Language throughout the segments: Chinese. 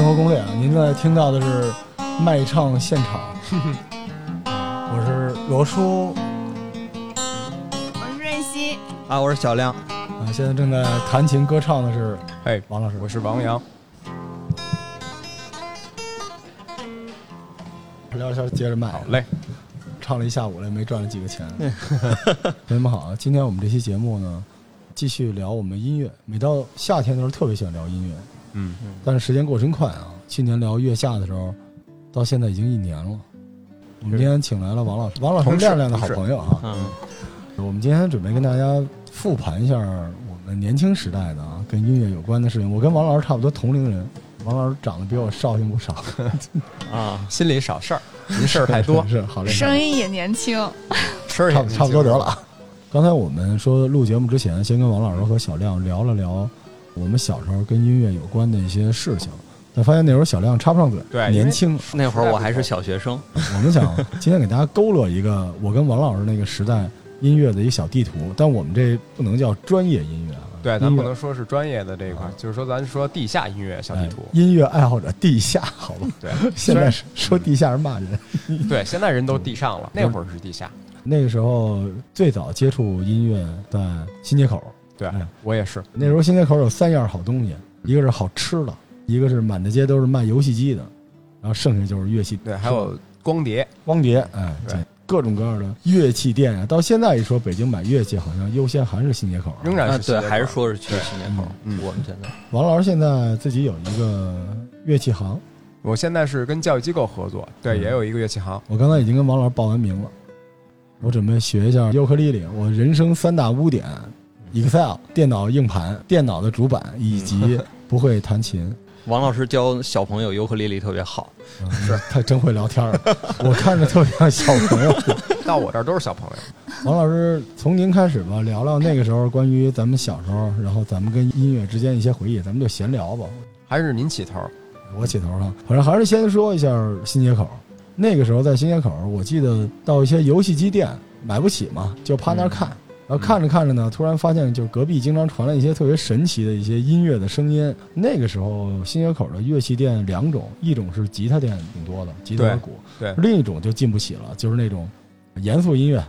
生活攻略啊！您在听到的是卖唱现场，我是罗叔我是瑞希，啊，我是小亮，啊，现在正在弹琴歌唱的是哎，王老师。我是王阳。聊天接着卖，好嘞，唱了一下午了，没赚了几个钱。同学们好，今天我们这期节目呢，继续聊我们音乐。每到夏天的时候，特别喜欢聊音乐，嗯，但是时间过真快啊！去年聊月下的时候，到现在已经一年了。我们今天请来了王老师，王老师是亮亮的好朋友啊。嗯，我们今天准备跟大家复盘一下我们年轻时代的啊，跟音乐有关的事情。我跟王老师差不多同龄人，王老师长得比我绍兴不少，啊，心里少事儿，您事儿太多，是好嘞，声音也年轻，声儿也差不差不多得了。啊。刚才我们说录节目之前，先跟王老师和小亮聊了聊我们小时候跟音乐有关的一些事情，但发现那时候小亮插不上嘴，对年轻。那会儿我还是小学生，我们想今天给大家勾勒一个我跟王老师那个时代音乐的一个小地图，但我们这不能叫专业音乐啊，对，咱不能说是专业的这一块啊，就是说咱说地下音乐小地图哎。音乐爱好者地下，好吧？对，现在是说地下是骂人。对，现在人都地上了，那会儿是地下。那个时候最早接触音乐在新街口，对哎，我也是。那时候新街口有三样好东西，一个是好吃的，一个是满大街都是卖游戏机的，然后剩下就是乐器，对，还有光碟。光碟，哎，对对，各种各样的乐器店啊。到现在一说北京买乐器，好像优先还是新街口仍然是新街口还是说是去新街口。嗯我们现在王老师现在自己有一个乐器行，我现在是跟教育机构合作，对，嗯也有一个乐器行。我刚才已经跟王老师报完名了，我准备学一下尤克里里。我人生三大污点：Excel、电脑硬盘、电脑的主板以及不会弹琴。王老师教小朋友尤克里里特别好，是他真会聊天儿，我看着特别像小朋友。到我这儿都是小朋友。王老师，从您开始吧，聊聊那个时候关于咱们小时候，然后咱们跟音乐之间一些回忆，咱们就闲聊吧。还是您起头。我起头了，反正还是先说一下新街口。那个时候在新街口，我记得到一些游戏机店买不起嘛，就趴那儿看。然后看着看着呢，突然发现就隔壁经常传来一些特别神奇的一些音乐的声音。那个时候新街口的乐器店两种，一种是吉他店挺多的，吉他和鼓；对另一种就进不起了，就是那种严肃音乐，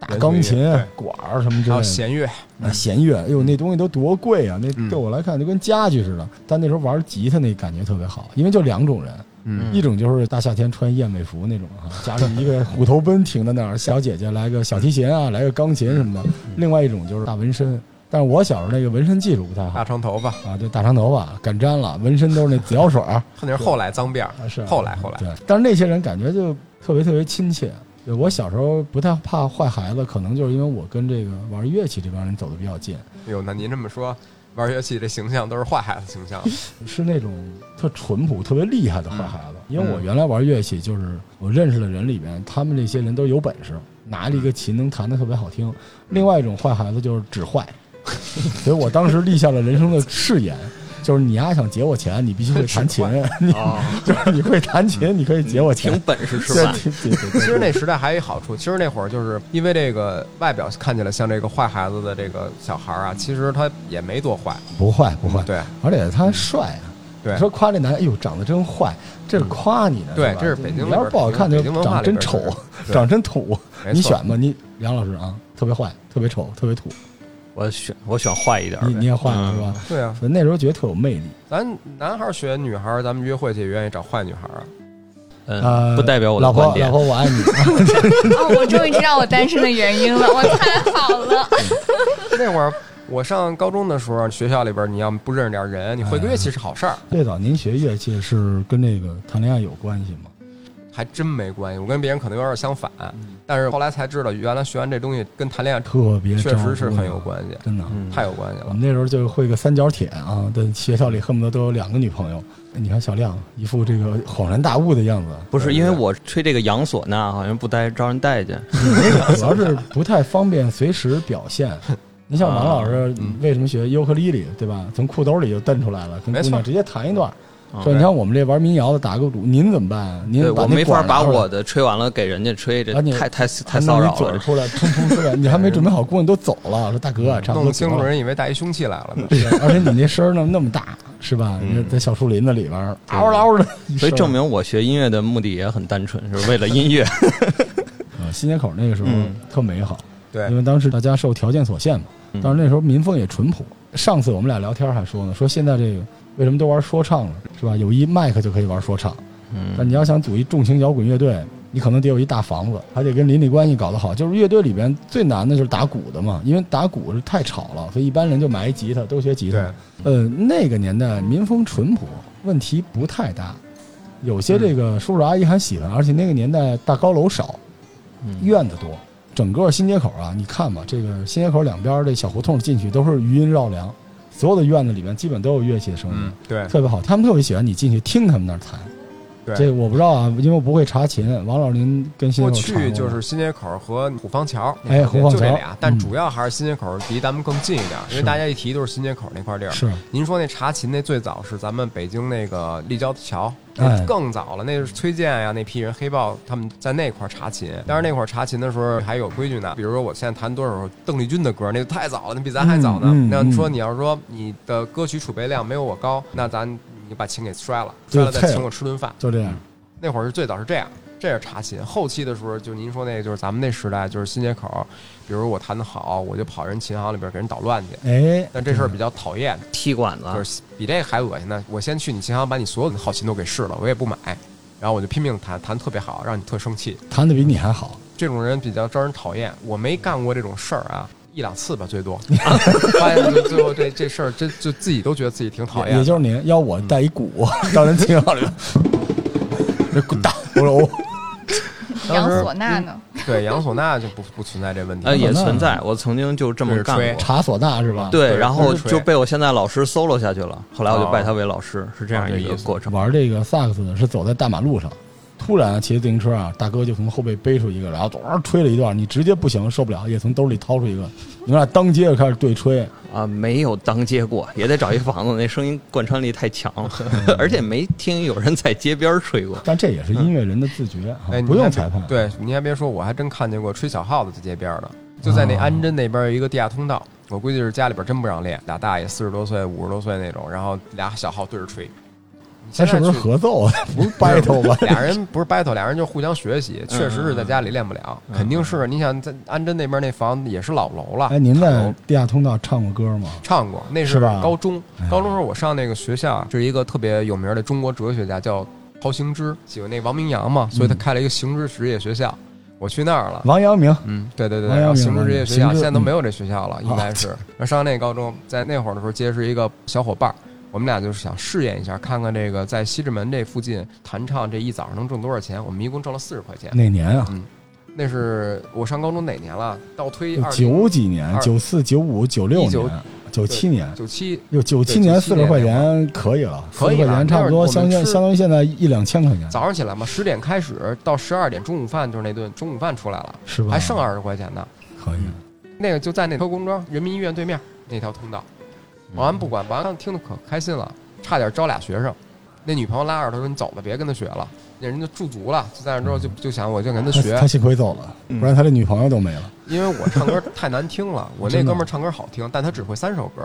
大钢琴、管儿什么之还有类的。弦乐。啊，弦乐，哎呦，那东西都多贵啊！那嗯对我来看就跟家具似的。但那时候玩吉他那感觉特别好，因为就两种人，嗯一种就是大夏天穿燕尾服那种啊，家里一个虎头奔停在那儿，小姐姐来个小提琴啊，来个钢琴什么的；另外一种就是大纹身。但是我小时候那个纹身技术不太好大长头发，啊，对大长头发敢粘了，纹身都是那紫药水儿 那是后来脏辫儿。啊，是后来后来对。但是那些人感觉就特别特别亲切。对我小时候不太怕坏孩子，可能就是因为我跟这个玩乐器这帮人走的比较近。哎呦，那您这么说，玩乐器这形象都是坏孩子形象。是那种特淳朴、特别厉害的坏孩子。因为我嗯原来玩乐器，就是我认识的人里面，他们这些人都有本事，拿了一个琴能弹得特别好听。另外一种坏孩子就是只坏，所以我当时立下了人生的誓言，就是你丫想劫我钱，你必须会弹琴，你啊，就是你会弹琴，你可以劫我钱凭。本事吃对饭。对对对对其实那时代还有一好处，其实那会儿就是因为这个外表看起来像这个坏孩子的这个小孩啊，其实他也没多坏。不坏不坏，对而且他帅啊。对你说夸这男的，哎呦，长得真坏，这是夸你呢。对这是北京你要是不好看，就长得真丑长得真土。你选吧，你梁老师啊，特别坏，特别丑，特别土。我选我选坏一点呗。你你也换了嗯是吧？对啊，所以那时候觉得特有魅力。咱男孩选女孩，咱们约会去也愿意找坏女孩啊。呃嗯，，不代表我的老婆观点老。婆我爱你。哦，我终于知道我单身的原因了，我太好了。那会儿我上高中的时候，学校里边你要不认识点人，你会个乐器是好事儿，最早您学乐器是跟这个谈恋爱有关系吗？还真没关系。我跟别人可能有点相反，但是后来才知道，原来学完这东西跟谈恋爱特别确实是很有关系，真的。嗯太有关系了。我们那时候就会个三角铁啊，在学校里恨不得都有两个女朋友。你看小亮一副这个恍然大悟的样子，不是因为我吹这个洋唢呐，好像不待招人待见。主要是不太方便随时表现。你像王老师嗯为什么学尤克里里，对吧？从裤兜里就蹬出来了，跟没错姑娘直接弹一段。嗯说你看我们这玩民谣的打个赌，您怎么办啊？您我没法把我的吹完了给人家吹，这太太太骚扰了弄一嘴。出来，冲冲出来，你还没准备好，姑娘都走了。说大哥啊，差不多弄清楚人以为带一凶器来了呢。对而且你那声儿那么那么大，是吧？嗯在小树林子里边嗷嗷的，所以证明我学音乐的目的也很单纯，是为了音乐。啊新街口那个时候嗯特美好，对因为当时大家受条件所限嘛。嗯但是那时候民风也淳朴。上次我们俩聊天还说呢，说现在这个为什么都玩说唱了，是吧？有一麦克就可以玩说唱，但嗯，你要想组一重型摇滚乐队，你可能得有一大房子，还得跟邻里关系搞得好。就是乐队里边最难的就是打鼓的嘛，因为打鼓是太吵了，所以一般人就买一吉他，都学吉他。呃，那个年代民风淳朴，问题不太大。有些这个叔叔阿姨还喜欢，而且那个年代大高楼少，嗯院子多。整个新街口啊，你看吧，这个新街口两边这小胡同进去都是余音绕梁，所有的院子里面基本都有乐器的声音，嗯，对特别好。他们特别喜欢你进去听他们那儿弹。这。我不知道啊，因为我不会查琴。王老您跟新过街口过去就是新街口和虎坊桥，哎虎坊桥就这俩，但嗯主要还是新街口离咱们更近一点，因为大家一提都是新街口那块地儿。是您说那查琴那最早是咱们北京那个立交桥，哎那更早了，那是崔健呀那批人黑豹他们在那块儿查琴。但是那会儿查琴的时候还有规矩呢，比如说我现在弹多少邓丽君的歌，那就太早了，那比咱还早呢。嗯嗯嗯那你说你要是说你的歌曲储备量没有我高，那咱你把琴给摔了摔了再请我吃顿饭。就这样。那会儿是最早是这样，这是查琴。后期的时候，就您说那个，就是咱们那时代，就是新街口，比如我弹得好，我就跑人琴行里边给人捣乱去。哎，但这事儿比较讨厌，踢馆子，就是比这个还恶心呢。我先去你琴行把你所有的好琴都给试了，我也不买，然后我就拼命弹，弹得特别好，让你特生气。弹的比你还好。这种人比较招人讨厌。我没干过这种事儿啊，一两次吧，最多。发现就最后这这事儿，真就自己都觉得自己挺讨厌。也就是您要我带一鼓 到人琴行里边，这滚蛋！我说哦，杨唢呐呢？对杨唢呐就不不存在这问题。呃，也存在。我曾经就这么干过。查唢呐是吧？对，然后就被我现在老师 solo 下去了。后来我就哦拜他为老师，是这样一个过程。玩这个萨克斯的是走在大马路上，突然骑着自行车啊，大哥就从后背背出一个，然后咚吹了一段，你直接不行受不了，也从兜里掏出一个，你们俩当街就开始对吹，啊，没有当街过，也得找一房子，那声音贯穿力太强了，而且没听有人在街边吹过。但这也是音乐人的自觉啊哎，，不用裁判。对，你还别说，我还真看见过吹小号的在街边的，就在那哦安贞那边有一个地下通道，我估计是家里边真不让练，俩大爷四十多岁、五十多岁那种，然后俩小号对着吹。他是不是合奏啊？不是 battle 吧？俩人不是 battle，俩人就互相学习，确实是在家里练不了，嗯肯定是。你想在安贞那边那房子也是老楼了，哎，您在地下通道唱过歌吗？唱过，那是高中。高中时候我上那个学校，是一个特别有名的中国哲学家，叫陶行知，喜欢那王明阳嘛，所以他嗯开了一个行知职业学校。我去那儿了，王阳明，嗯，对对对，然后行知职业学校现在都没有这学校了，嗯应该是。上那高中，在那会儿的时候结识一个小伙伴儿，我们俩就是想试验一下，看看这个在西直门这附近弹唱这一早上能挣多少钱。我们一共挣了四十块钱。哪年啊？嗯那是我上高中哪年了？倒推二九几年，二九四、九五、九六19年、九七年，九七，有九七对97年四十块钱可以了，可以了40块钱差不多相相相当于现在一两千块钱，早上起来嘛，十点开始到十二点，中午饭就是那顿中午饭出来了，是吧？还剩二十块钱呢。可以，那个就在那特工庄人民医院对面那条通道。保安不管，保安听得可开心了，差点招俩学生。那女朋友拉着他说：“你走吧，别跟他学了。”那人就驻足了，就在那之后就就想我就跟他学他他，幸亏走了，嗯不然他的女朋友都没了。因为我唱歌 太难听了，我那哥们儿唱歌好听，但他只会三首歌，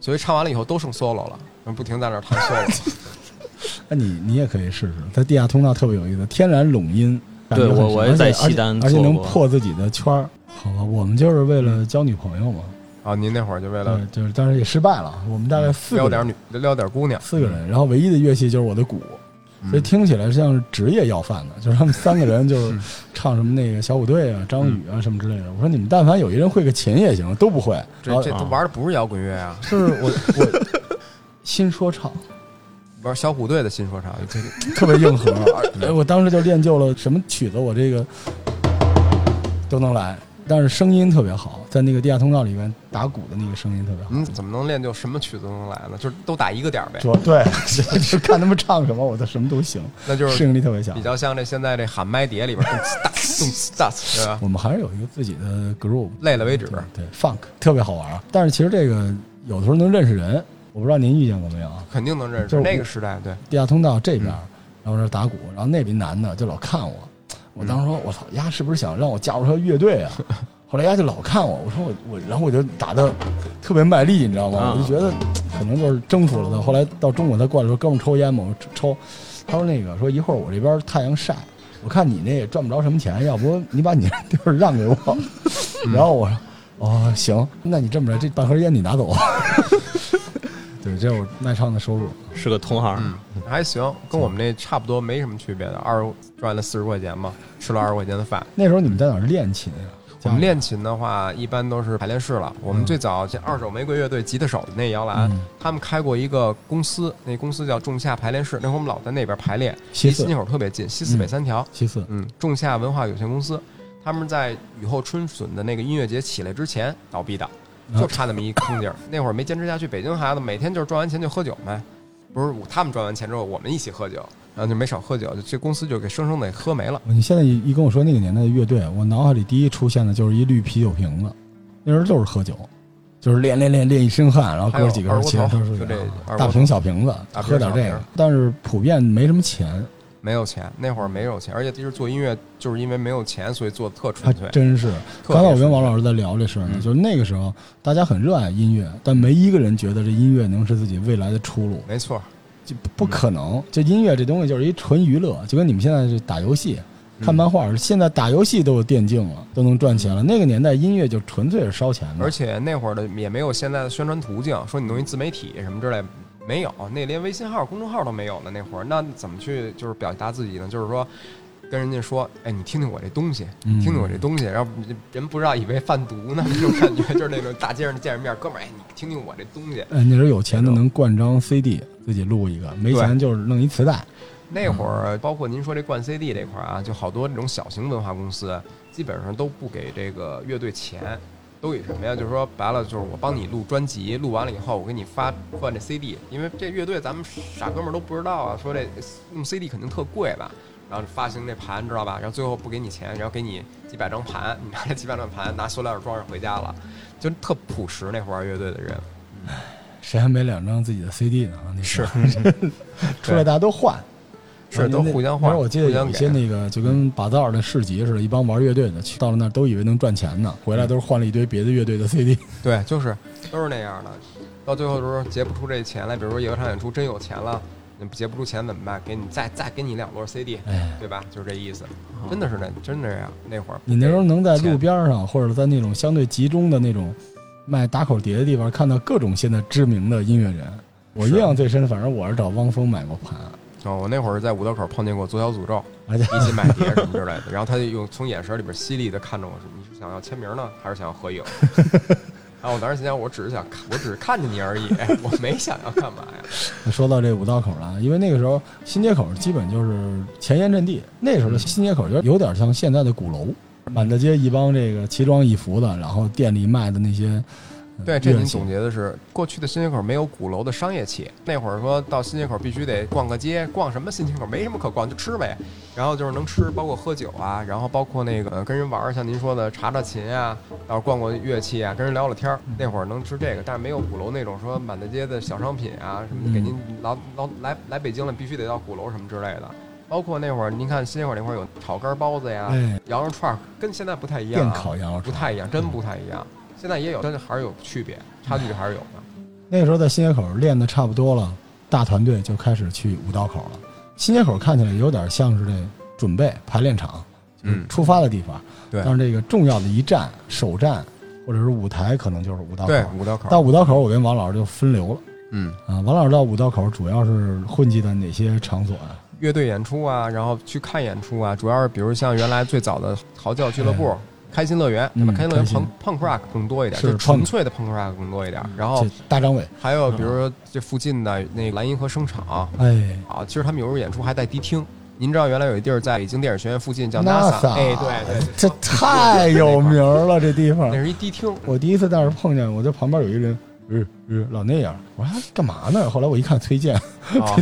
所以唱完了以后都剩 solo 了，不停在那儿弹 solo。那你你也可以试试，在地下通道特别有意思，天然拢音。对我我也在西单而且能破自己的圈儿。好吧，我们就是为了交女朋友嘛，啊，您那会儿就为了对，就是当然也失败了。我们大概四个人，撩点女撩点姑娘，四个人，然后唯一的乐器就是我的鼓，所以嗯听起来像是职业要饭的，就是他们三个人就 是唱什么那个小虎队啊、张宇啊什么之类的。我说你们但凡有一人会个琴也行，都不会。然后这这都玩的不是摇滚乐啊，是我我 新说唱玩小虎队的新说唱，这个特别硬核，哎，我当时就练就了什么曲子我这个都能来，但是声音特别好，在那个地下通道里面打鼓的那个声音特别好。你怎么能练就什么曲子都能来呢？就是都打一个点儿呗，说对，就看他们唱什么，我就什么都行，那就是适应力特别强比。较像这现在这喊麦碟里边动次打动次打，对吧？我们还是有一个自己的 group，累了为止。对 funk 特别好玩啊。但是其实这个有的时候能认识人，我不知道您遇见过没有啊？肯定能认识就是那个时代，对，地下通道这边，嗯然后这打鼓，然后那边男的就老看我，我当时说，我操，丫是不是想让我加入他乐队啊？后来丫就老看我，我说我我，然后我就打的特别卖力，你知道吗？啊我就觉得可能就是征服了他。后来到中午他过来说：“哥们儿抽烟吗？”我说抽。他说：“那个说一会儿我这边太阳晒，我看你那也赚不着什么钱，要不你把你这地儿让给我。”然后我说：“哦，行，那你这么着，这半盒烟你拿走。”对，这是我卖唱的收入。是个同行。嗯，还行，跟我们那差不多，没什么区别的。二十赚了四十块钱嘛，吃了二十块钱的饭。那时候你们在哪儿练琴呀？我们练琴的话，一般都是排练室了。我们最早这二手玫瑰乐队吉他手的那摇篮，嗯他们开过一个公司，那公司叫仲夏排练室。那会儿我们老在那边排练，西四离新街口特别近，西四北三条。西四，嗯，仲夏文化有限公司，他们在雨后春笋的那个音乐节起来之前倒闭的，啊就差那么一空劲儿。那会儿没坚持下去，北京孩子每天就是赚完钱就喝酒呗，不是他们赚完钱之后，我们一起喝酒，然后就没少喝酒，就这公司就给生生的给喝没了。你现在一一跟我说那个年代的乐队，我脑海里第一出现的就是一绿啤酒瓶子，那时候就是喝酒，就是练练练练一身汗，然后哥几个大瓶小瓶子瓶喝点这个，但是普遍没什么钱，没有钱，那会儿没有钱，而且其实做音乐就是因为没有钱，所以做的特纯粹。真是。刚才我跟王老师在聊这事儿呢，嗯就是那个时候大家很热爱音乐，但没一个人觉得这音乐能是自己未来的出路，没错，就不不可能。这音乐这东西就是一纯娱乐，就跟你们现在是打游戏。嗯看漫画，现在打游戏都有电竞了，都能赚钱了。那个年代音乐就纯粹是烧钱的，而且那会儿的也没有现在的宣传途径，说你弄一自媒体什么之类，没有，那连微信号、公众号都没有呢。那会儿，那怎么去就是表达自己呢？就是说。跟人家说，哎，你听听我这东西，嗯听听我这东西，然后人不知道以为贩毒呢，那种感觉就是那种大街上见着面，哥们儿，哎，你听听我这东西。哎，那时候有钱的能灌张 CD 自己录一个，没钱就是弄一磁带。那会儿，包括您说这灌 CD 这块儿啊，就好多这种小型文化公司，基本上都不给这个乐队钱，都以什么呀？就是说白了，就是我帮你录专辑，录完了以后，我给你发换这 CD，因为这乐队咱们傻哥们儿都不知道啊，说这用 CD 肯定特贵吧。然后发行这盘知道吧？然后最后不给你钱，然后给你几百张盘，你拿这几百张盘拿塑料袋装上回家了，就特朴实那会儿乐队的人。谁还没两张自己的 CD 呢？那是 出来大家都换，是都互相换那时候我记得有些那个就跟把道的市集似的，一帮玩乐队的去到了那儿都以为能赚钱呢，回来都是换了一堆别的乐队的 CD。对，就是都是那样的。到最后的时候结不出这钱来，比如说有一场演出真有钱了，你结不出钱怎么办？给你再再给你两摞 CD，哎，对吧？就是这意思，真的是那真的这样。那会儿你那时候能在路边上或者在那种相对集中的那种卖打口碟的地方看到各种现在知名的音乐人。我印象最深，反正我是找汪峰买过盘，哦，我那会儿在五道口碰见过左小诅咒，一起买碟什么之类的，然后他就用从眼神里边犀利的看着我说：“你是想要签名呢，还是想要合影？”然后我当时心想，我只是想看，我只是看见你而已，我没想要干嘛呀。说到这五道口了，因为那个时候新街口基本就是前沿阵地，那时候的新街口就有点像现在的鼓楼，满大街一帮这个奇装异服的，然后店里卖的那些。呃对，这您总结的是过去的新街口没有鼓楼的商业气。那会儿说到新街口必须得逛个街，逛什么新街口没什么可逛，就吃呗。然后就是能吃，包括喝酒啊，然后包括那个呃跟人玩儿，像您说的查查琴啊，然后逛逛乐器啊，跟人聊聊天儿。那会儿能吃这个，但是没有鼓楼那种说满大街的小商品啊什么的，给您老老来来北京了必须得到鼓楼什么之类的。包括那会儿您看新街口那块儿有炒肝包子呀、哎，羊肉串儿，跟现在不太一样、电啊，烤羊肉串不太一样，真不太一样。现在也有，但是还是有区别，差距还是有的。那个时候在新街口练的差不多了，大团队就开始去五道口了。新街口看起来有点像是这准备排练场，嗯出发的地方。对但是这个重要的一站、首站或者是舞台，可能就是五道口对。，五道口。到五道口，我跟王老师就分流了嗯，啊。王老师到五道口主要是混迹在哪些场所啊？乐队演出啊，然后去看演出啊，主要是比如像原来最早的嚎叫俱乐部、开心乐园，对吧？嗯开心乐园开心朋 punk rock 更多一点，是就纯 punk 粹的 punk rock 更多一点。然后这大张伟，还有比如说这附近的那个蓝银河声场哎，啊，其实他们有时候演出还带迪厅。您知道原来有一地儿在北京电影学院附近叫 NASA，哎，对对，对这太有名了，这地方那。是一迪厅。我第一次在那儿碰见，我在旁边有一人，呃呃，老那样。我说他干嘛呢？后来我一看崔健，啊，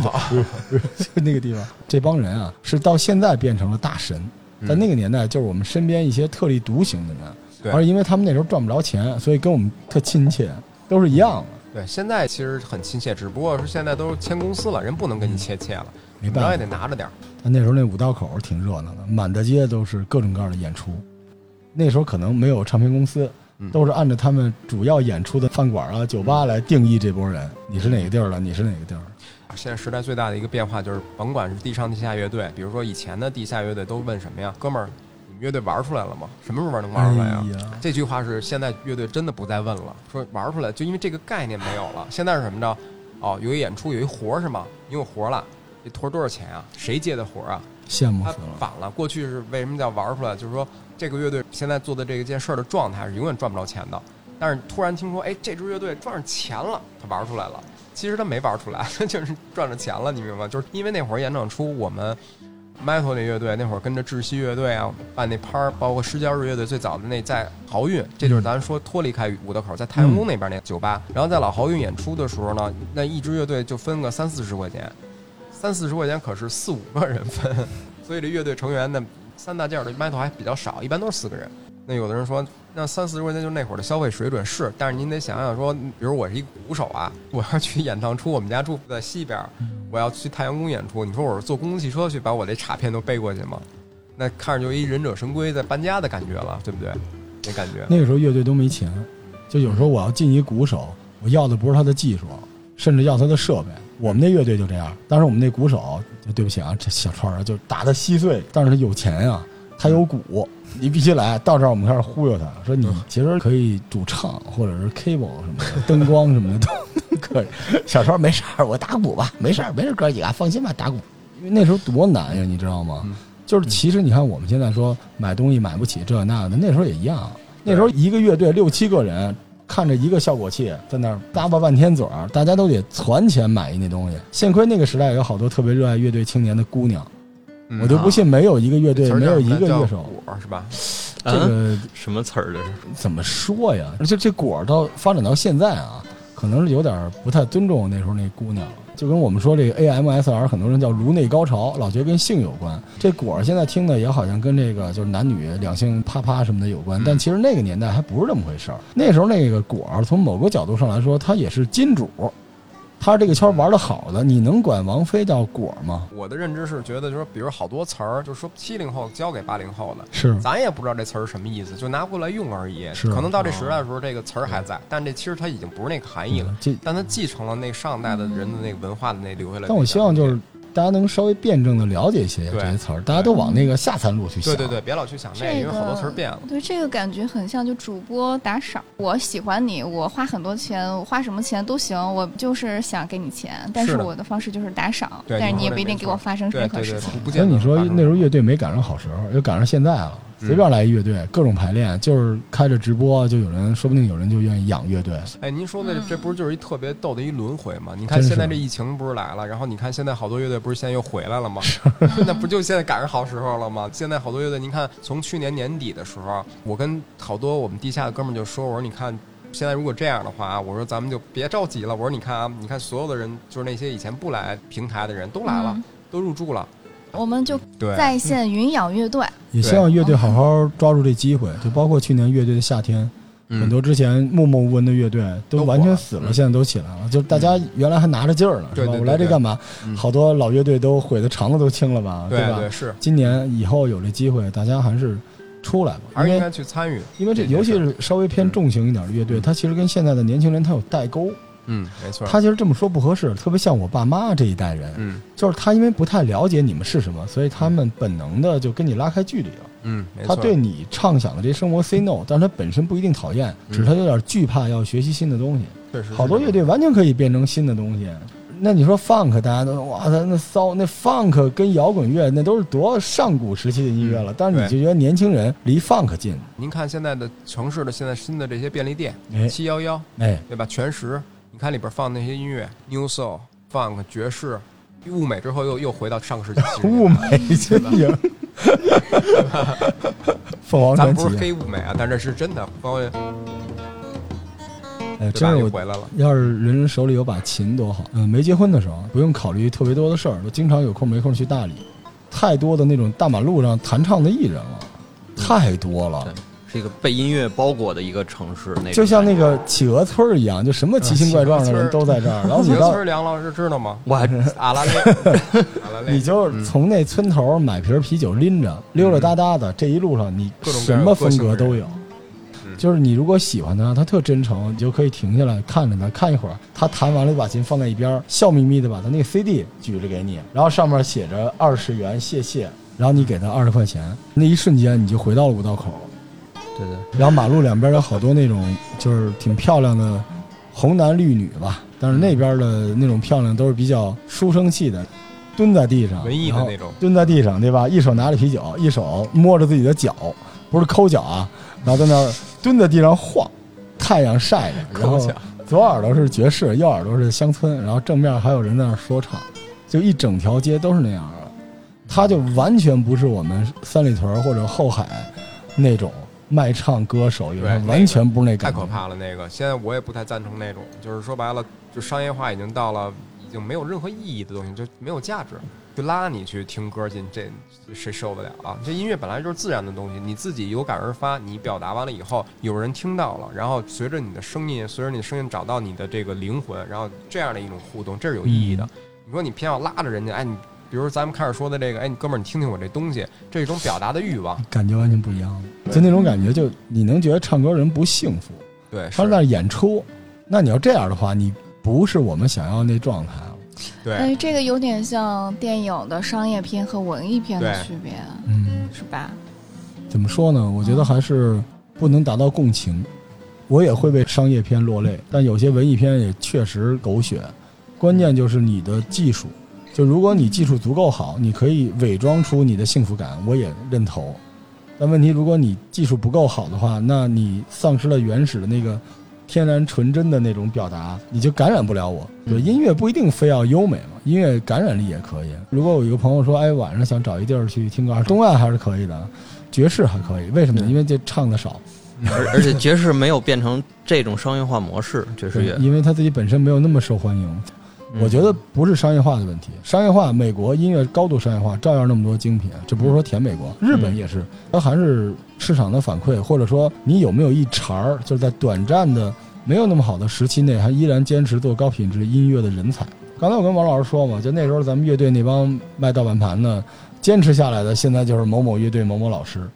就那个地方，这帮人啊，是到现在变成了大神，在那个年代就是我们身边一些特立独行的人，对而因为他们那时候赚不着钱，所以跟我们特亲切，都是一样的，对，现在其实很亲切，只不过是现在都是签公司了，人不能跟你切切了，没然后也。得拿着点儿。但那时候那五道口挺热闹的，满大街都是各种各样的演出。那时候可能没有唱片公司，嗯都是按照他们主要演出的饭馆啊、酒吧来定义这波人，你是哪个地儿的，你是哪个地儿的。现在时代最大的一个变化就是，甭管是地上地下乐队，比如说以前的地下乐队都问什么呀，哥们儿，你们乐队玩出来了吗？什么时候能玩出来呀？哎，这句话是现在乐队真的不再问了，说玩出来，就因为这个概念没有了。现在是什么着？哦，有一演出，有一活儿是吗？你有活儿了，这活儿多少钱啊？谁接的活儿啊？羡慕死了。反了，过去是为什么叫玩出来？就是说这个乐队现在做的这个件事儿的状态是永远赚不着钱的。但是突然听说，哎，这支乐队赚上钱了，他玩出来了。其实他没玩出来，就是赚着钱了，你明白吗？就是因为那会儿演唱出我们 metal 那乐队，那会儿跟着窒息乐队啊办那趴儿，包括施加日乐队最早的那在豪运，这就是咱说脱离开五道口，在太阳宫那边那酒吧。然后在老豪运演出的时候呢，那一支乐队就分个三四十块钱，三四十块钱可是四五个人分，所以这乐队成员呢，三大件儿的 metal 还比较少，一般都是四个人。那有的人说，那三四十块钱就是那会儿的消费水准是，但是您得想想说，比如我是一鼓手啊，我要去演唱出，我们家住在西边，我要去太阳宫演出，你说我是坐公共汽车去把我这卡片都背过去吗？那看着就一忍者神龟在搬家的感觉了，对不对？那感觉，那个时候乐队都没钱，就有时候我要进一鼓手，我要的不是他的技术，甚至要他的设备。我们那乐队就这样，当时我们那鼓手，对不起啊，这小川儿就打的稀碎，但是他有钱呀、他有鼓，你必须来。到这儿我们开始忽悠他，说你其实可以主唱或者是 cable 什么的，灯光什么的都可以。小川儿没事儿，我打鼓吧，没事儿，没事儿，哥几个放心吧，打鼓。因为那时候多难呀，你知道吗？嗯就是其实你看我们现在说买东西买不起这那的，那时候也一样。那时候一个乐队六七个人，看着一个效果器在那儿叭叭半天嘴儿，大家都得攒钱买一那东西。幸亏那个时代有好多特别热爱乐队青年的姑娘，嗯我就不信没有一个乐队没有一个乐手。果是吧？这嗯，个什么词儿这是？怎么说呀？而且这果儿到发展到现在啊，可能是有点儿不太尊重那时候那姑娘了。就跟我们说这个 AMSR，很多人叫颅内高潮，老觉得跟性有关。这果儿现在听的也好像跟这个就是男女两性啪啪什么的有关，嗯但其实那个年代还不是这么回事儿。那时候那个果儿从某个角度上来说，它也是金主，他这个圈玩的好的，你能管王菲叫果吗？我的认知是觉得，就是比如好多词儿，就是说七零后教给八零后的，是咱也不知道这词儿什么意思，就拿过来用而已。是可能到这时代的时候，这个词儿还在，但这其实它已经不是那个含义了。这但它继承了那上代的人的那个文化的那留下来。但我希望就是大家能稍微辩证的了解一些这些词儿，大家都往那个下三路去想。对对对，别老去想那个，因为好多词儿变了。对，这个感觉很像就主播打赏。我喜欢你，我花很多钱，我花什么钱都行，我就是想给你钱，但是我的方式就是打赏，但是你也不一定给我发生对对对任何事情。，不见得所以你说那时候乐队没赶上好时候，又赶上现在了。嗯随便来一乐队，各种排练，就是开着直播，就有人，说不定有人就愿意养乐队。哎，您说的这不是就是一特别逗的一轮回吗？你看现在这疫情不是来了，然后你看现在好多乐队不是现在又回来了吗？那不就现在赶上好时候了吗？现在好多乐队，您看从去年年底的时候，我跟好多我们地下的哥们儿就说，我说你看。现在如果这样的话啊，我说咱们就别着急了。我说你看啊，你看所有的人，就是那些以前不来平台的人都来了，嗯都入住了。我们就，在线云养乐队，也希望乐队好好抓住这机会，就包括去年乐队的夏天，嗯很多之前默默无闻的乐队都完全死了，嗯现在都起来了。就是大家原来还拿着劲儿呢，是吧？我来这干嘛？嗯好多老乐队都毁的肠子都青了吧，吧？对吧是，今年以后有这机会，大家还是出来吧，还是应因为该去参与。因为这尤其是稍微偏重型一点的乐队，嗯它其实跟现在的年轻人它有代沟。嗯，没错。他其实这么说不合适，特别像我爸妈这一代人，嗯就是他因为不太了解你们是什么，所以他们本能的就跟你拉开距离了。嗯，没错。他对你畅想的这些生活 say no，但是他本身不一定讨厌，只是他有点惧怕要学习新的东西。确实好多乐队完全可以变成新的东西。那你说 funk，大家都哇，他那骚，那 funk 跟摇滚乐那都是多上古时期的音乐了，但是你就觉得年轻人离 funk 近，您看现在的城市的现在新的这些便利店，哎七幺幺哎，对吧？全食，你看里边放那些音乐，new soul、funk、爵士，物美之后又又回到上个世纪物年代。美去了。凤凰传奇咱不是，黑物美啊，但这是真的，包括哎？真是回来了。要是人人手里有把琴多好。嗯，没结婚的时候不用考虑特别多的事儿，我经常有空没空去大理，太多的那种大马路上弹唱的艺人了，太多了对。是一个被音乐包裹的一个城市，那种就像那个企鹅村儿一样，就什么奇形怪状的人都在这儿，然后你到几个村梁老师知道吗？我还阿拉蕾，阿拉蕾，你就是从那村头买瓶啤酒拎着，溜溜达达的，这一路上你什么风格都有。嗯就是你如果喜欢他，他特真诚，你就可以停下来看着他，看一会儿。他弹完了，就把琴放在一边，笑眯眯的把他那个 CD 举着给你，然后上面写着二十元，谢谢。然后你给他二十块钱，那一瞬间你就回到了五道口。对对，然后马路两边有好多那种就是挺漂亮的红男绿女吧，但是那边的那种漂亮都是比较书生气的，蹲在地上，文艺的那种蹲在地上，对吧？一手拿着啤酒，一手摸着自己的脚，不是抠脚啊，然后在那儿蹲在地上晃，太阳晒着，然后左耳朵是爵士，右耳朵是乡村，然后正面还有人在那儿说唱，就一整条街都是那样的。它就完全不是我们三里屯或者后海那种卖唱歌手，有完全不是那太感觉。太可怕了。那个现在我也不太赞成那种，就是说白了，就商业化已经到了已经没有任何意义的东西，就没有价值，就拉你去听歌去，这谁受得了啊？这音乐本来就是自然的东西，你自己有感而发，你表达完了以后，有人听到了，然后随着你的声音，随着你的声音找到你的这个灵魂，然后这样的一种互动，这是有意义的。你说你偏要拉着人家，哎，你比如咱们开始说的这个，哎，你哥们儿，你听听我这东西，这是一种表达的欲望，感觉完全不一样，就那种感觉，就你能觉得唱歌人不幸福，对，他是在演出。那你要这样的话，你不是我们想要那状态了。对。哎，这个有点像电影的商业片和文艺片的区别，嗯，是吧？怎么说呢？我觉得还是不能达到共情。我也会为商业片落泪，但有些文艺片也确实狗血。关键就是你的技术，就如果你技术足够好，你可以伪装出你的幸福感，我也认同。但问题，如果你技术不够好的话，那你丧失了原始的那个天然纯真的那种表达，你就感染不了我。对，音乐不一定非要优美嘛，音乐感染力也可以。如果我有一个朋友说，哎，晚上想找一地儿去听歌，东岸还是可以的，爵士还可以。为什么呢？因为这唱的少，而 而且爵士没有变成这种商业化模式，爵士乐。因为他自己本身没有那么受欢迎。嗯我觉得不是商业化的问题，商业化，美国音乐高度商业化，照样那么多精品，这不是说舔美国，日本也是，它还是市场的反馈，或者说你有没有一茬儿，就是在短暂的没有那么好的时期内，还依然坚持做高品质音乐的人才。刚才我跟王老师说嘛，就那时候咱们乐队那帮卖盗版盘的，坚持下来的，现在就是某某乐队某某老师，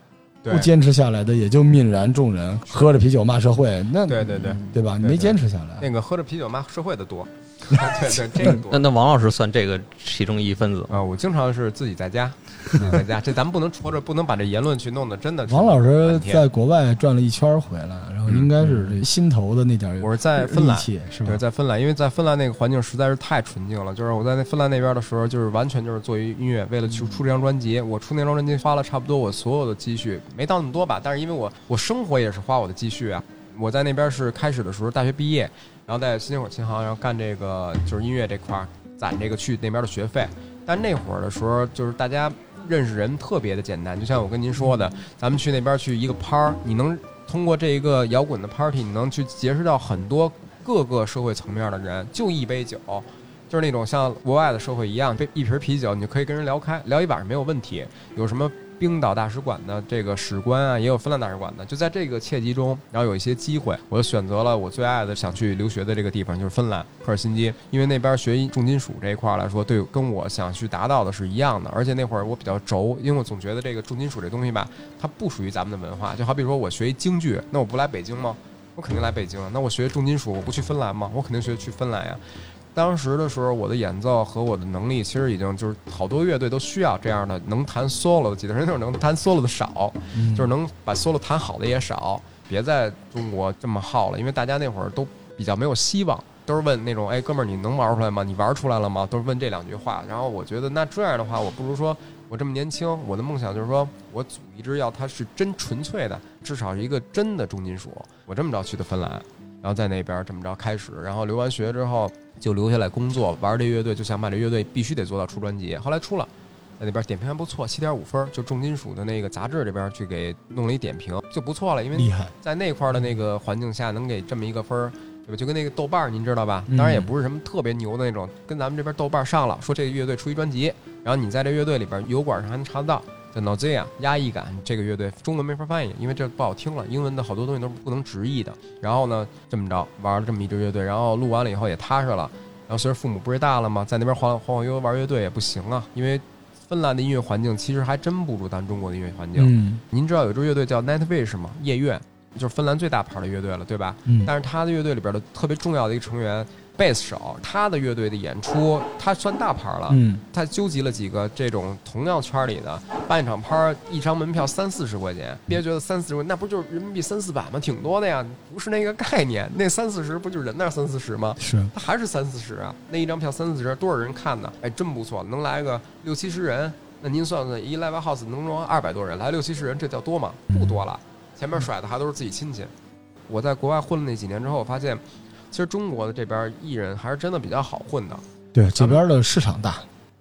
不坚持下来的也就泯然众人，喝着啤酒骂社会，那对对对，对吧？你没坚持下来，那个喝着啤酒骂社会的多，对对，这个多那。那王老师算这个其中一分子吗？啊，我经常是自己在家，自 己在家，这咱们不能戳着，不能把这言论去弄得真的。王老师在国外转了一圈回来，然后应该是这心头的那点儿我是在芬兰是吧对，？在芬兰，因为在芬兰那个环境实在是太纯净了。就是我在那芬兰那边的时候，就是完全就是做一音乐，为了去出这张专辑，我出那张专辑花了差不多我所有的积蓄，没到那么多吧，但是因为我我生活也是花我的积蓄啊。我在那边是开始的时候大学毕业，然后在新街口琴行，然后干这个就是音乐这块儿，攒这个去那边的学费。但那会儿的时候，就是大家认识人特别的简单，就像我跟您说的，咱们去那边去一个趴儿，你能通过这一个摇滚的 party，你能去结识到很多各个社会层面的人，就一杯酒，就是那种像国外的社会一样，一瓶啤酒，你就可以跟人聊开，聊一晚上没有问题。有什么冰岛大使馆的这个使官啊，也有芬兰大使馆的，就在这个契机中，然后有一些机会，我就选择了我最爱的想去留学的这个地方，就是芬兰赫尔辛基，因为那边学重金属这一块来说，对跟我想去达到的是一样的，而且那会儿我比较轴，因为我总觉得这个重金属这东西吧，它不属于咱们的文化，就好比说我学一京剧，那我不来北京吗？我肯定来北京啊。那我学重金属，我不去芬兰吗？我肯定学去芬兰呀。当时的时候，我的演奏和我的能力其实已经就是好多乐队都需要这样的能弹 solo 的吉他人，就是能弹 solo 的少，嗯就是能把 solo 弹好的也少。别在中国这么耗了，因为大家那会儿都比较没有希望，都是问那种哎哥们儿你能玩出来吗？你玩出来了吗？都是问这两句话。然后我觉得那这样的话，我不如说我这么年轻，我的梦想就是说我组一支要它是真纯粹的，至少是一个真的重金属。我这么着去的芬兰，然后在那边这么着开始，然后留完学之后就留下来工作，玩这乐队，就想把这乐队必须得做到出专辑。后来出了。在那边点评还不错，七点五分，就重金属的那个杂志这边去给弄了一点评，就不错了。因为厉害，在那块儿的那个环境下，能给这么一个分儿，对吧？就跟那个豆瓣儿，您知道吧？嗯当然也不是什么特别牛的那种，跟咱们这边豆瓣上了，说这个乐队出一专辑，然后你在这乐队里边油管上还能查得到，叫 Nausea 压抑感，这个乐队中文没法翻译，因为这不好听了，英文的好多东西都是不能直译的。然后呢，这么着玩了这么一支乐队，然后录完了以后也踏实了。然后随着父母不是大了吗？在那边晃晃晃悠悠玩乐队也不行啊，因为芬兰的音乐环境其实还真不如咱中国的音乐环境。嗯，您知道有支乐队叫 Nightwish 吗？夜月，就是芬兰最大牌的乐队了，对吧？嗯，但是他的乐队里边的特别重要的一个成员，贝斯手，他的乐队的演出，他算大牌了。嗯，他纠集了几个这种同样圈里的，办一场拍儿，一张门票三四十块钱，别觉得三四十块，那不就是人民币三四百吗？挺多的呀，不是那个概念。那三四十不就是人那三四十吗？是他还是三四十啊，那一张票三四十，多少人看呢？哎，真不错，能来个六七十人。那您算算，一 live house 能装二百多人，来六七十人，这叫多吗？不多了。前面甩的还都是自己亲戚。我在国外混了那几年之后，我发现，其实中国的这边艺人还是真的比较好混的。对这边的市场大。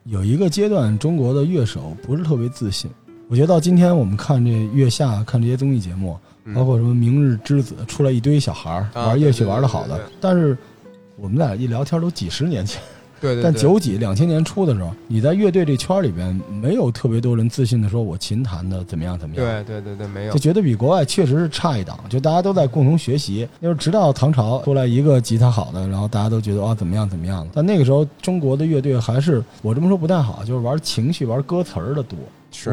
有一个阶段，中国的乐手不是特别自信。我觉得到今天，我们看这月下看这些综艺节目，嗯包括什么《明日之子》，出来一堆小孩玩乐器玩的好的但是我们俩一聊天都几十年前，对对对，但九几两千年初的时候，你在乐队这圈里边没有特别多人自信的说我琴弹的怎么样怎么样，对对对对没有就，觉得比国外确实是差一档，就大家都在共同学习。就是直到唐朝出来一个吉他好的，然后大家都觉得啊怎么样怎么样。但那个时候中国的乐队还是我这么说不太好，就是玩情绪、玩歌词儿的多，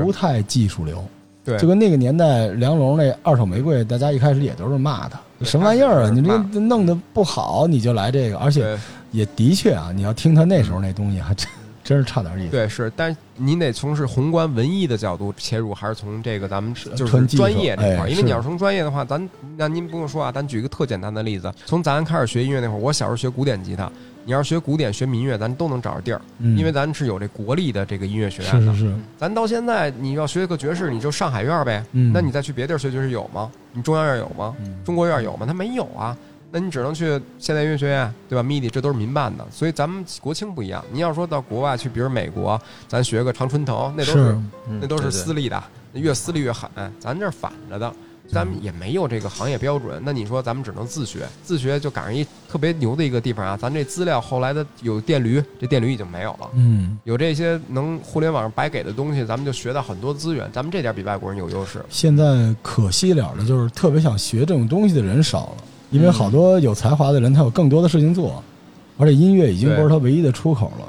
不太技术流。对就跟那个年代梁龙那二手玫瑰，大家一开始也都是骂他，什么玩意儿啊？你这弄得不好，你就来这个，而且对也的确啊，你要听他那时候那东西，还真真是差点意思。对是，但是您得从是宏观文艺的角度切入，还是从这个咱们就是专业这块儿？因为你要是从专业的话，咱那您不用说啊，咱举一个特简单的例子，从咱开始学音乐那会儿，我小时候学古典吉他，你要是学古典学民乐，咱都能找着地儿，嗯，因为咱是有这国立的这个音乐学院的。是是是，咱到现在你要学个爵士，你就上海院呗，嗯，那你再去别地儿学爵士有吗？你中央院有吗？嗯中国院有吗？它没有啊。那你只能去现代音乐学院，对吧？MIDI 这都是民办的，所以咱们国情不一样。你要说到国外去，比如美国，咱学个常春藤，那都是是那都是私立。立的，越私立越狠。咱这儿反着的，咱们也没有这个行业标准。那你说咱们只能自学，自学就赶上一特别牛的一个地方啊！咱这资料后来的有电驴，这电驴已经没有了。嗯。有这些能互联网上白给的东西，咱们就学到很多资源，咱们这点比外国人有优势。现在可惜了的就是特别想学这种东西的人少了，因为好多有才华的人他有更多的事情做，而且音乐已经不是他唯一的出口了。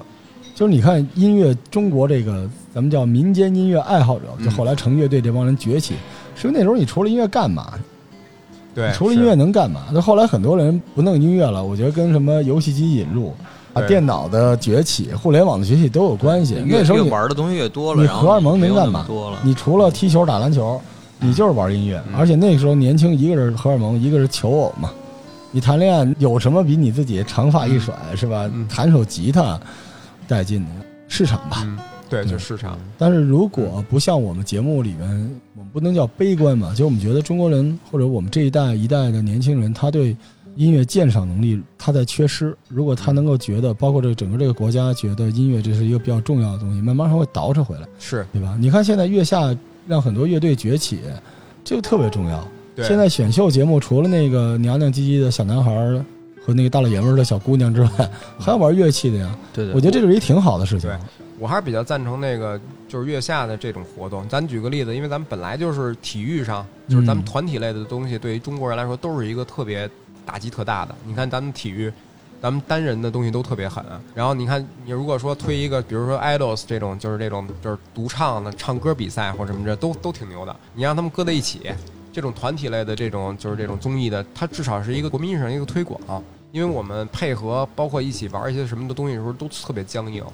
就是你看音乐，中国这个咱们叫民间音乐爱好者，就嗯后来成乐队这帮人崛起，是因为那时候你除了音乐干嘛？对，除了音乐能干嘛？那后来很多人不弄音乐了，我觉得跟什么游戏机引入啊、电脑的崛起、互联网的崛起都有关系。那时候你玩的东西越多了，你荷尔蒙能干嘛。你除了踢球、打篮球，你就是玩音乐。嗯而且那个时候年轻，一个是荷尔蒙，一个是求偶嘛。你谈恋爱有什么比你自己长发一甩、是吧嗯？弹首吉他带劲的市场吧。嗯，对，对就市场。但是如果不像我们节目里面，我们不能叫悲观嘛，就我们觉得中国人或者我们这一代一代的年轻人，他对音乐鉴赏能力他在缺失。如果他能够觉得，包括这个整个这个国家觉得音乐这是一个比较重要的东西，慢慢还会倒饬回来。是对吧？你看现在月下让很多乐队崛起，这个特别重要。现在选秀节目除了那个娘娘唧唧的小男孩和那个大老爷们儿的小姑娘之外，还有玩乐器的呀。对对，我觉得这是一挺好的事情。对我还是比较赞成那个就是月下的这种活动。咱举个例子，因为咱们本来就是体育上，就是咱们嗯团体类的东西，对于中国人来说都是一个特别打击特大的。你看咱们体育。咱们单人的东西都特别狠，然后你看，你如果说推一个，比如说 idols 这种，就是这种就是独唱的唱歌比赛或什么这都都挺牛的。你让他们搁在一起，这种团体类的这种就是这种综艺的，它至少是一个国民意识上一个推广，因为我们配合包括一起玩一些什么的东西的时候都特别僵硬。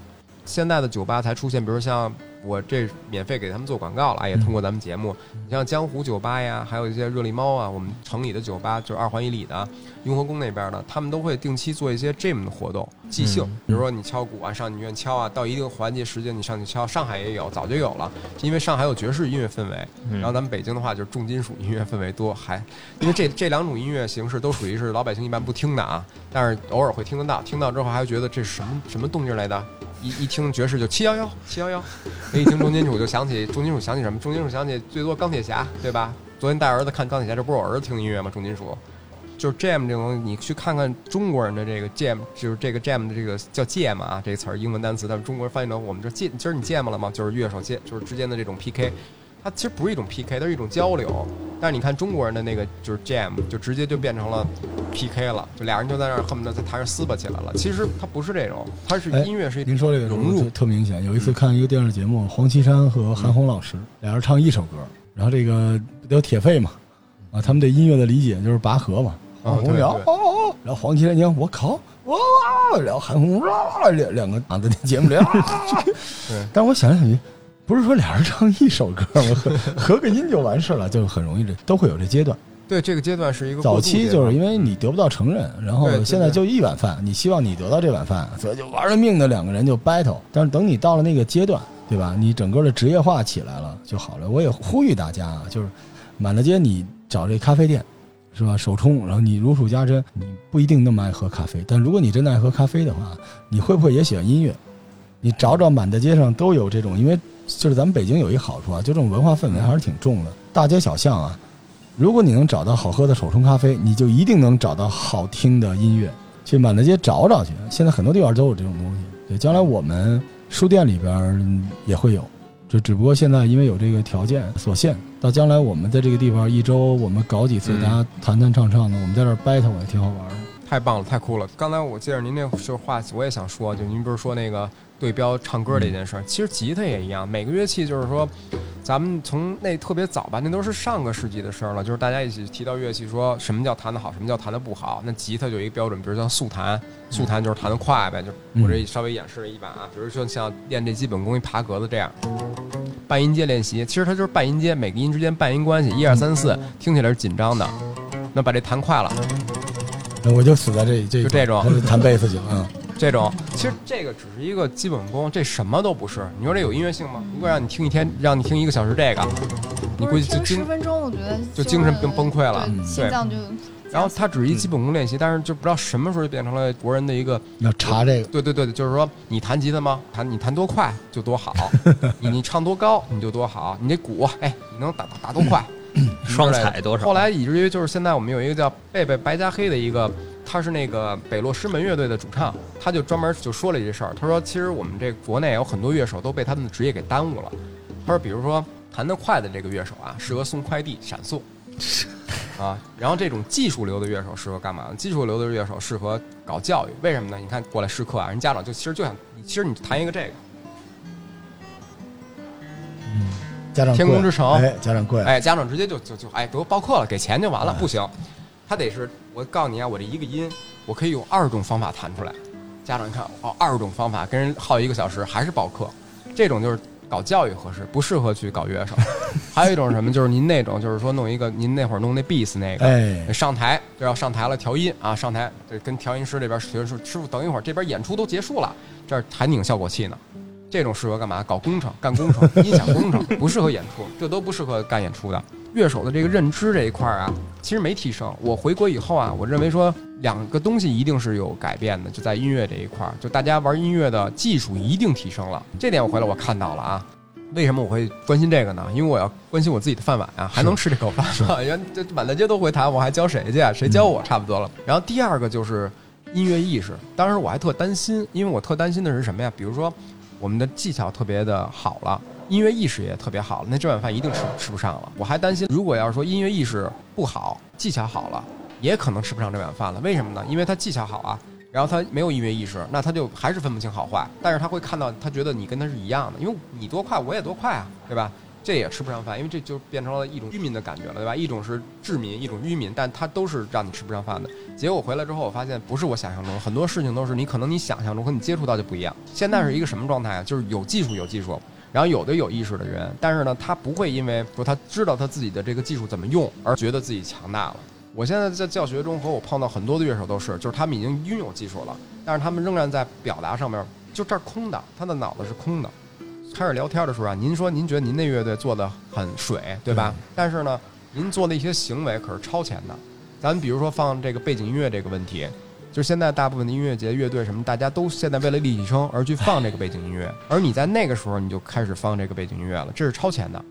现在的酒吧才出现，比如像我这免费给他们做广告了，也通过咱们节目。你像江湖酒吧呀，还有一些热力猫啊，我们城里的酒吧，就是二环以里的雍和宫那边的，他们都会定期做一些 gym 的活动，即兴。嗯比如说你敲鼓啊，上你院敲啊，到一定环节时间你上去敲。上海也有，早就有了，因为上海有爵士音乐氛围。嗯然后咱们北京的话就是重金属音乐氛围多，还因为这这两种音乐形式都属于是老百姓一般不听的啊，但是偶尔会听得到，听到之后还会觉得这是什么什么动静来的，一一听爵士就七幺幺七幺幺，一听重金属就想起重金属想起什么？重金属想起最多钢铁侠，对吧？昨天带儿子看钢铁侠，这不是我儿子听的音乐吗？重金属。就是 jam 这种东西，你去看看中国人的这个 jam，就是这个 jam 的这个叫 jam 啊，这个词儿英文单词，但是中国人翻译成我们这 jam，今儿你 jam 了吗？就是乐手 jam，就是之间的这种 PK，它其实不是一种 PK，它是一种交流。但是你看中国人的那个就是 jam，就直接就变成了 PK 了，就俩人就在那儿恨不得在台上撕巴起来了。其实他不是这种，他是哎音乐是一您说这个融入特特明显。有一次看一个电视节目，黄绮珊和韩红老师俩人唱一首歌，然后这个不得有铁肺嘛，啊，他们对音乐的理解就是拔河嘛，哦黄红苗对对哦，然后黄麒麟，我靠，哇，然后韩红哇，两两个啊在那节目里，啊 对但我想来想去，不是说俩人唱一首歌吗？合合个音就完事了，就很容易这都会有这阶段。对，这个阶段是一个早期就是因为你得不到承认，然后现在就一碗饭，你希望你得到这碗饭，所以就玩了命的两个人就 battle。但是等你到了那个阶段，对吧？你整个的职业化起来了就好了。我也呼吁大家啊，就是满大街你找这咖啡店，是吧？手冲，然后你如数家珍，你不一定那么爱喝咖啡，但如果你真的爱喝咖啡的话，你会不会也喜欢音乐？你找找满大街上都有这种，因为就是咱们北京有一好处啊，就这种文化氛围还是挺重的，大街小巷啊。如果你能找到好喝的手冲咖啡，你就一定能找到好听的音乐。去满大街找找去，现在很多地方都有这种东西。对，将来我们书店里边也会有，就只不过现在因为有这个条件所限，到将来我们在这个地方一周我们搞几次，大家弹弹唱唱的，我们在这儿 battle 也挺好玩的。太棒了，太酷了！刚才我接着您那就是话，我也想说，就您不是说那个对标唱歌这件事儿，其实吉他也一样，每个乐器就是说，咱们从那特别早吧，那都是上个世纪的事儿了，就是大家一起提到乐器，说什么叫弹得好，什么叫弹得不好。那吉他就一个标准，比如像速弹，速弹就是弹得快呗，就我这稍微演示了一把啊，比如说像练这基本功一爬格子这样。半音阶练习，其实它就是半音阶，每个音之间半音关系，一二三四，听起来是紧张的。那把这弹快了，那我就死在这这就这种种弹贝斯去了。嗯，这种其实这个只是一个基本功，这什么都不是。你说这有音乐性吗？如果让你听一天，让你听一个小时这个，你估计就听十精。分钟，我觉得就精神崩崩溃了心脏就。然后它只是一基本功练习，但是就不知道什么时候就变成了国人的一个，要查这个。对对对，就是说你弹吉他吗？弹你弹多快就多好，你你唱多高你就多好，你这鼓哎你能打打打多快，双踩多少？后来以至于就是现在我们有一个叫贝贝白加黑的一个，他是那个北洛师门乐队的主唱，他就专门就说了这事儿。他说，其实我们这国内有很多乐手都被他们的职业给耽误了。他说，比如说弹得快的这个乐手啊，适合送快递闪送。啊，然后这种技术流的乐手适合干嘛呢？技术流的乐手适合搞教育，为什么呢？你看过来试课啊，人家长就其实就想，其实你弹一个这个，家长天空之城哎，家长贵，哎，家长直接就就就哎得报课了，给钱就完了，不行，他得是我告诉你啊，我这一个音我可以有二十种方法弹出来。家长一看哦，二十种方法跟人耗一个小时还是报课，这种就是搞教育合适，不适合去搞乐手。还有一种是什么，就是您那种就是说弄一个您那会儿弄那 beats 那个，哎，上台就要上台了调音啊，上台跟调音师这边学说师傅等一会儿，这边演出都结束了，这儿还拧效果器呢。这种适合干嘛？搞工程，干工程，音响工程，不适合演出，这都不适合干演出的。乐手的这个认知这一块儿啊，其实没提升。我回国以后啊，我认为说两个东西一定是有改变的，就在音乐这一块儿，就大家玩音乐的技术一定提升了。这点我回来我看到了啊。为什么我会关心这个呢？因为我要关心我自己的饭碗啊，还能吃这口饭吗？原这满大街都会弹，我还教谁去啊？谁教我差不多了。然后第二个就是音乐意识，当时我还特担心，因为我特担心的是什么呀？比如说我们的技巧特别的好了，音乐意识也特别好了，那这碗饭一定吃吃不上了。我还担心，如果要是说音乐意识不好，技巧好了，也可能吃不上这碗饭了。为什么呢？因为他技巧好啊。然后他没有音乐意识，那他就还是分不清好坏。但是他会看到，他觉得你跟他是一样的，因为你多快，我也多快啊，对吧？这也吃不上饭，因为这就变成了一种愚民的感觉了，对吧？一种是治民，一种愚民，但他都是让你吃不上饭的。结果回来之后，我发现不是我想象中，很多事情都是你可能你想象中和你接触到就不一样。现在是一个什么状态啊？就是有技术有技术，然后有的有意识的人，但是呢，他不会因为说他知道他自己的这个技术怎么用而觉得自己强大了。我现在在教学中和我碰到很多的乐手都是，就是他们已经拥有技术了，但是他们仍然在表达上面就这儿空的，他的脑子是空的。开始聊天的时候啊，您说您觉得您那乐队做的很水，对吧？但是呢，您做的一些行为可是超前的。咱比如说放这个背景音乐这个问题，就是现在大部分的音乐节、乐队什么，大家都现在为了立体声而去放这个背景音乐，而你在那个时候你就开始放这个背景音乐了，这是超前的。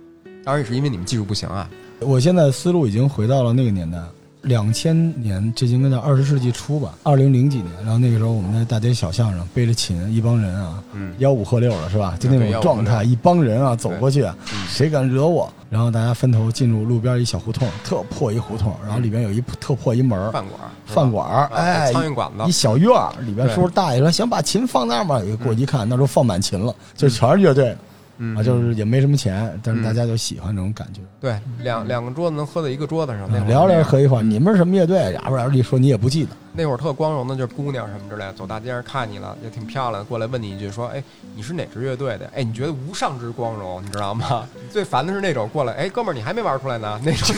当然也是因为你们技术不行啊。我现在思路已经回到了那个年代，两千年，这应该在二十世纪初吧，二零零几年。然后那个时候我们在大街小巷上背着琴，一帮人啊，嗯吆五喝六的是吧？就那种状态，一帮人啊走过去，嗯谁敢惹我？然后大家分头进入路边一小胡同，特破一胡同，然后里边有一特破一门儿，饭馆儿，饭馆哎，苍蝇馆子一小院儿里边对叔叔大爷说想把琴放那儿吗？过去一看，那时候放满琴了，就全是乐队。嗯啊，就是也没什么钱，但是嗯大家就喜欢这种感觉。对，两两个桌子能喝在一个桌子上，那会儿嗯聊聊喝一会儿，你们是什么乐队？然后然后一说你也不记得，那会儿特光荣的，就是姑娘什么之类的，走大街上看你了，也挺漂亮，过来问你一句说，哎，你是哪支乐队的？哎，你觉得无上之光荣，你知道吗？最烦的是那种过来，哎，哥们儿，你还没玩出来呢，那种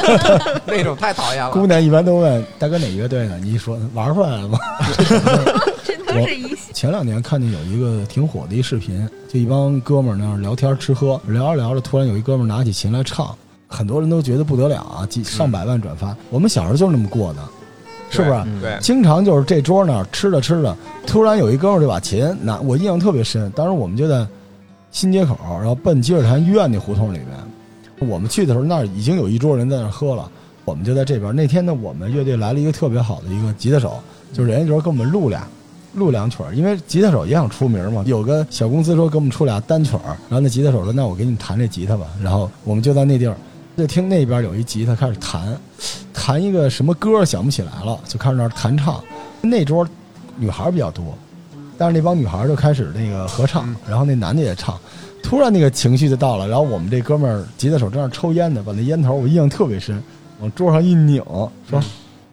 那种太讨厌了。姑娘一般都问大哥哪乐队呢，你一说玩出来了吗？这都是一些。前两年看见有一个挺火的一视频，就一帮哥们儿那儿聊天吃喝，聊着聊着，突然有一哥们儿拿起琴来唱，很多人都觉得不得了啊，几上百万转发。我们小时候就是那么过的，是不是？嗯对，经常就是这桌那儿吃着吃着，突然有一哥们儿就把琴拿，我印象特别深。当时我们就在新街口，然后奔积水潭医院那胡同里面。我们去的时候，那儿已经有一桌人在那儿喝了，我们就在这边。那天呢，我们乐队来了一个特别好的一个吉他手，就是人家就是给我们录俩。录两曲儿，因为吉他手也想出名嘛。有个小公司说给我们出俩单曲儿，然后那吉他手说：“那我给你们弹这吉他吧。”然后我们就在那地儿，就听那边有一吉他开始弹，弹一个什么歌想不起来了，就开始那儿弹唱。那桌女孩比较多，但是那帮女孩就开始那个合唱，然后那男的也唱。突然那个情绪就到了，然后我们这哥们儿吉他手正那儿抽烟呢，把那烟头我印象特别深，往桌上一拧，说：“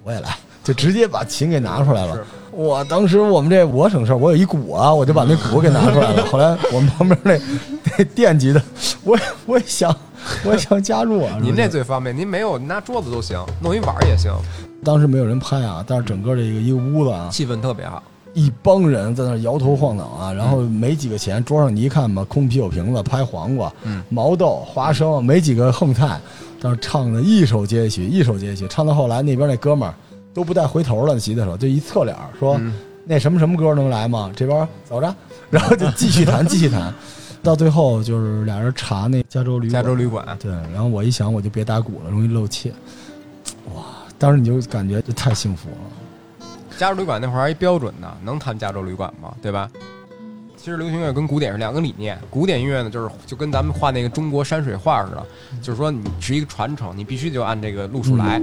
我也来。”就直接把琴给拿出来了是。我当时我们这我省事儿，我有一鼓啊，我就把那鼓给拿出来了。后来我们旁边那那电吉的，我也我也想 我也想加入啊。您这最方便，您没有拿桌子都行，弄一碗儿也行，当时没有人拍啊，但是整个这个一个屋子啊，气氛特别好。一帮人在那摇头晃脑啊，然后没几个钱，桌上你一看吧，空啤酒瓶子、拍黄瓜、嗯毛豆、花生，没几个横菜，但是唱的一首接一曲，一首接一曲，唱到后来那边那哥们儿都不带回头了，吉他手就一侧脸说、嗯那什么什么歌能来吗？这边走着，然后就继续弹，继续弹，到最后就是俩人查那加州旅馆加州旅馆，对，然后我一想我就别打鼓了，容易漏气，哇，当时你就感觉就太幸福了。加州旅馆那会儿还一标准呢，能弹加州旅馆吗？对吧？其实流行乐跟古典是两个理念。古典音乐呢，就是就跟咱们画那个中国山水画似的，就是说你是一个传承，你必须就按这个路数来，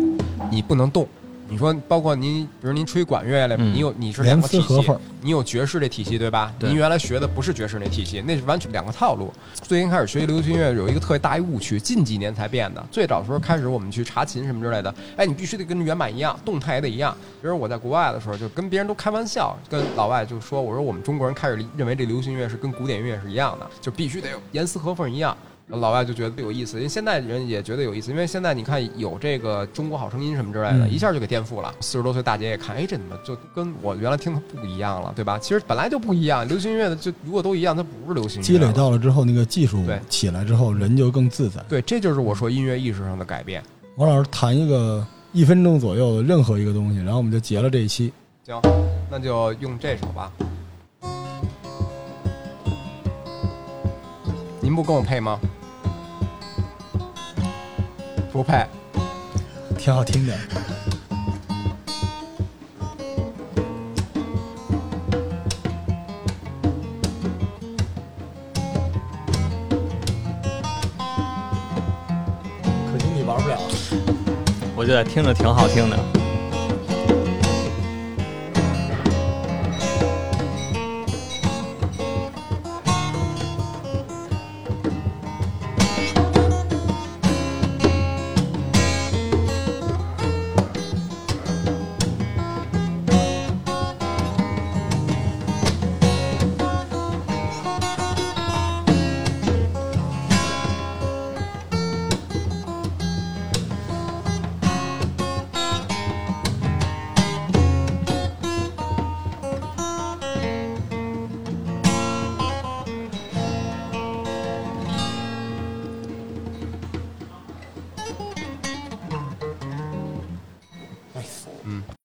你不能动。你说，包括您，比如您吹管乐你有你是两个体系严丝合缝，你有爵士这体系对吧？对您原来学的不是爵士那体系，那是完全两个套路。最近开始学习流行音乐有一个特别大一误区，近几年才变的。最早的时候开始我们去查琴什么之类的，哎，你必须得跟原版一样，动态也得一样。比如我在国外的时候，就跟别人都开玩笑，跟老外就说，我说我们中国人开始认为这流行音乐是跟古典音乐是一样的，就必须得有严丝合缝一样。老外就觉得有意思，因为现在人也觉得有意思，因为现在你看有这个中国好声音什么之类的，嗯一下就给颠覆了。四十多岁大姐也看，哎，这怎么就跟我原来听的不一样了，对吧？其实本来就不一样，流行音乐的就如果都一样，它不是流行音乐积累到了之后，那个技术对起来之后，人就更自在。对，这就是我说音乐意识上的改变。王老师谈一个一分钟左右的任何一个东西，然后我们就结了这一期。行，那就用这首吧。您不跟我配吗？不配。挺好听的。可惜你玩不了。我觉得听着挺好听的。